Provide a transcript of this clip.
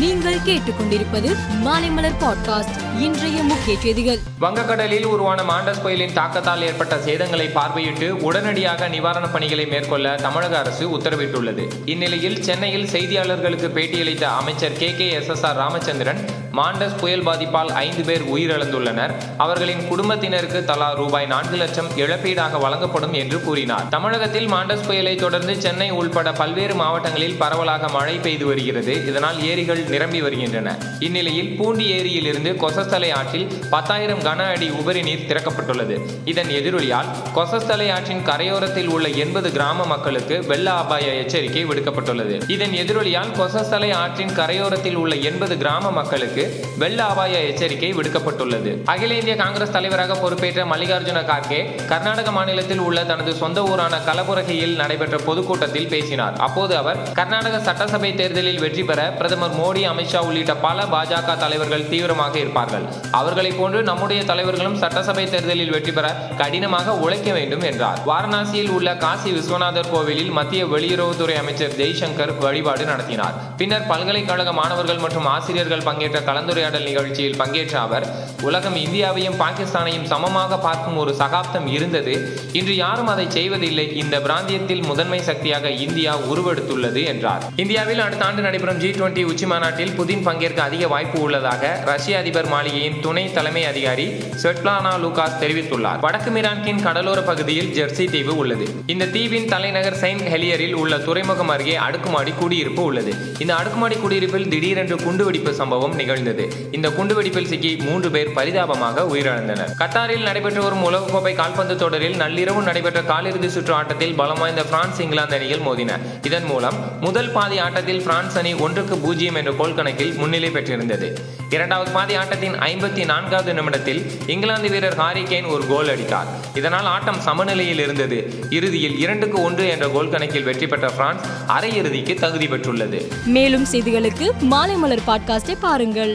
நீங்கள் கேட்டுக்கொண்டிருப்பது மாலைமலர் பாட்காஸ்ட் இன்றைய முக்கிய செய்திகள். வங்கக்கடலில் உருவான மாண்டஸ் புயலின் தாக்கத்தால் ஏற்பட்ட சேதங்களை பார்வையிட்டு உடனடியாக நிவாரணப் பணிகளை மேற்கொள்ள தமிழக அரசு உத்தரவிட்டுள்ளது. இந்நிலையில் சென்னையில் செய்தியாளர்களுக்கு பேட்டியளித்த அமைச்சர் K K S S R Ramachandran Mandous புயல் பாதிப்பால் ஐந்து பேர் உயிரிழந்துள்ளனர். அவர்களின் குடும்பத்தினருக்கு தலா ரூபாய் நான்கு லட்சம் இழப்பீடாக வழங்கப்படும் என்று கூறினார். தமிழகத்தில் மாண்டஸ் புயலை தொடர்ந்து சென்னை உள்பட பல்வேறு மாவட்டங்களில் பரவலாக மழை பெய்து வருகிறது. இதனால் ஏரிகள் நிரம்பி வருகின்றன. இந்நிலையில் பூண்டி ஏரியிலிருந்து கொசஸ்தலை ஆற்றில் பத்தாயிரம் கன அடி உபரி நீர் திறக்கப்பட்டுள்ளது. இதன் எதிரொலியால் கொசஸ்தலை ஆற்றின் கரையோரத்தில் உள்ள எண்பது கிராம மக்களுக்கு வெள்ள அபாய எச்சரிக்கை விடுக்கப்பட்டுள்ளது. இதன் எதிரொலியால் கொசஸ்தலை ஆற்றின் கரையோரத்தில் உள்ள எண்பது கிராம மக்களுக்கு வெள்ள அபாய எச்சரிக்கை விடுக்கப்பட்டுள்ளது. அகில இந்திய காங்கிரஸ் தலைவராக பொறுப்பேற்ற மல்லிகார்ஜுன கார்கே கர்நாடக மாநிலத்தில் உள்ள தனது சொந்த ஊரான கலபுரகியில் நடைபெற்ற பொதுக்கூட்டத்தில் பேசினார். அப்போது அவர் கர்நாடக சட்டசபை தேர்தலில் வெற்றி பெற பிரதமர் மோடி அமித்ஷா உள்ளிட்ட பல பாஜக தலைவர்கள் தீவிரமாக இருப்பார்கள். அவர்களைப் போன்று நம்முடைய தலைவர்களும் சட்டசபை தேர்தலில் வெற்றி பெற கடினமாக உழைக்க வேண்டும் என்றார். வாரணாசியில் உள்ள காசி விஸ்வநாதர் கோவிலில் மத்திய வெளியுறவுத்துறை அமைச்சர் ஜெய்சங்கர் வழிபாடு நடத்தினார். பின்னர் பல்கலைக்கழக மாணவர்கள் மற்றும் ஆசிரியர்கள் பங்கேற்ற கலந்துரையாடல் நிகழ்ச்சியில் பங்கேற்ற அவர் உலகம் இந்தியாவையும் பாகிஸ்தானையும் சமமாக பார்க்கும் ஒரு சகாப்தம் இருந்தது. இன்று யாரும் அதை செய்வதில்லை. இந்த பிராந்தியத்தில் முதன்மை சக்தியாக இந்தியா உருவெடுத்துள்ளது என்றார். இந்தியாவில் அடுத்த ஆண்டு நடைபெறும் ஜி டுவெண்டி உச்சி மாநாட்டில் புதின் பங்கேற்க அதிக வாய்ப்பு உள்ளதாக ரஷ்ய அதிபர் மாளிகையின் துணை தலைமை அதிகாரி ஸ்வெட்லானா லூகாஸ் தெரிவித்துள்ளார். வடக்கு மிரான்கின் கடலோர பகுதியில் ஜெர்சி தீவு உள்ளது. இந்த தீவின் தலைநகர் செயின்ட் ஹெலியரில் உள்ள துறைமுகம் அருகே அடுக்குமாடி குடியிருப்பு உள்ளது. இந்த அடுக்குமாடி குடியிருப்பில் திடீரென்று குண்டுவெடிப்பு சம்பவம் நிகழ்ந்தது. நிகழ்ந்தது இந்த குண்டுவெடிப்பில் சிக்கி மூன்று பேர் பரிதாபமாக உயிரிழந்தனர். கத்தாரில் நடைபெற்று வரும் உலகக்கோப்பை கால்பந்து தொடரில் நள்ளிரவு நடைபெற்ற காலிறுதி சுற்று ஆட்டத்தில் பலம் வாய்ந்த பிரான்ஸ் இங்கிலாந்து அணிகள் மோதின. இதன் மூலம் முதல் பாதி ஆட்டத்தில் பிரான்ஸ் அணி ஒன்றுக்கு பூஜ்ஜியம் என்ற கோல் கணக்கில் முன்னிலை பெற்றிருந்தது. இரண்டாவது பாதி ஆட்டத்தின் ஐம்பத்தி நான்காவது நிமிடத்தில் இங்கிலாந்து வீரர் ஹாரி கேன் ஒரு கோல் அடித்தார். இதனால் ஆட்டம் சமநிலையில் இருந்தது. இறுதியில் இரண்டுக்கு ஒன்று என்ற கோல் கணக்கில் வெற்றி பெற்ற பிரான்ஸ் அரையிறுதிக்கு தகுதி பெற்றுள்ளது. மேலும் செய்திகளுக்கு மாலை மலர் பாட்காஸ்டை பாருங்கள்.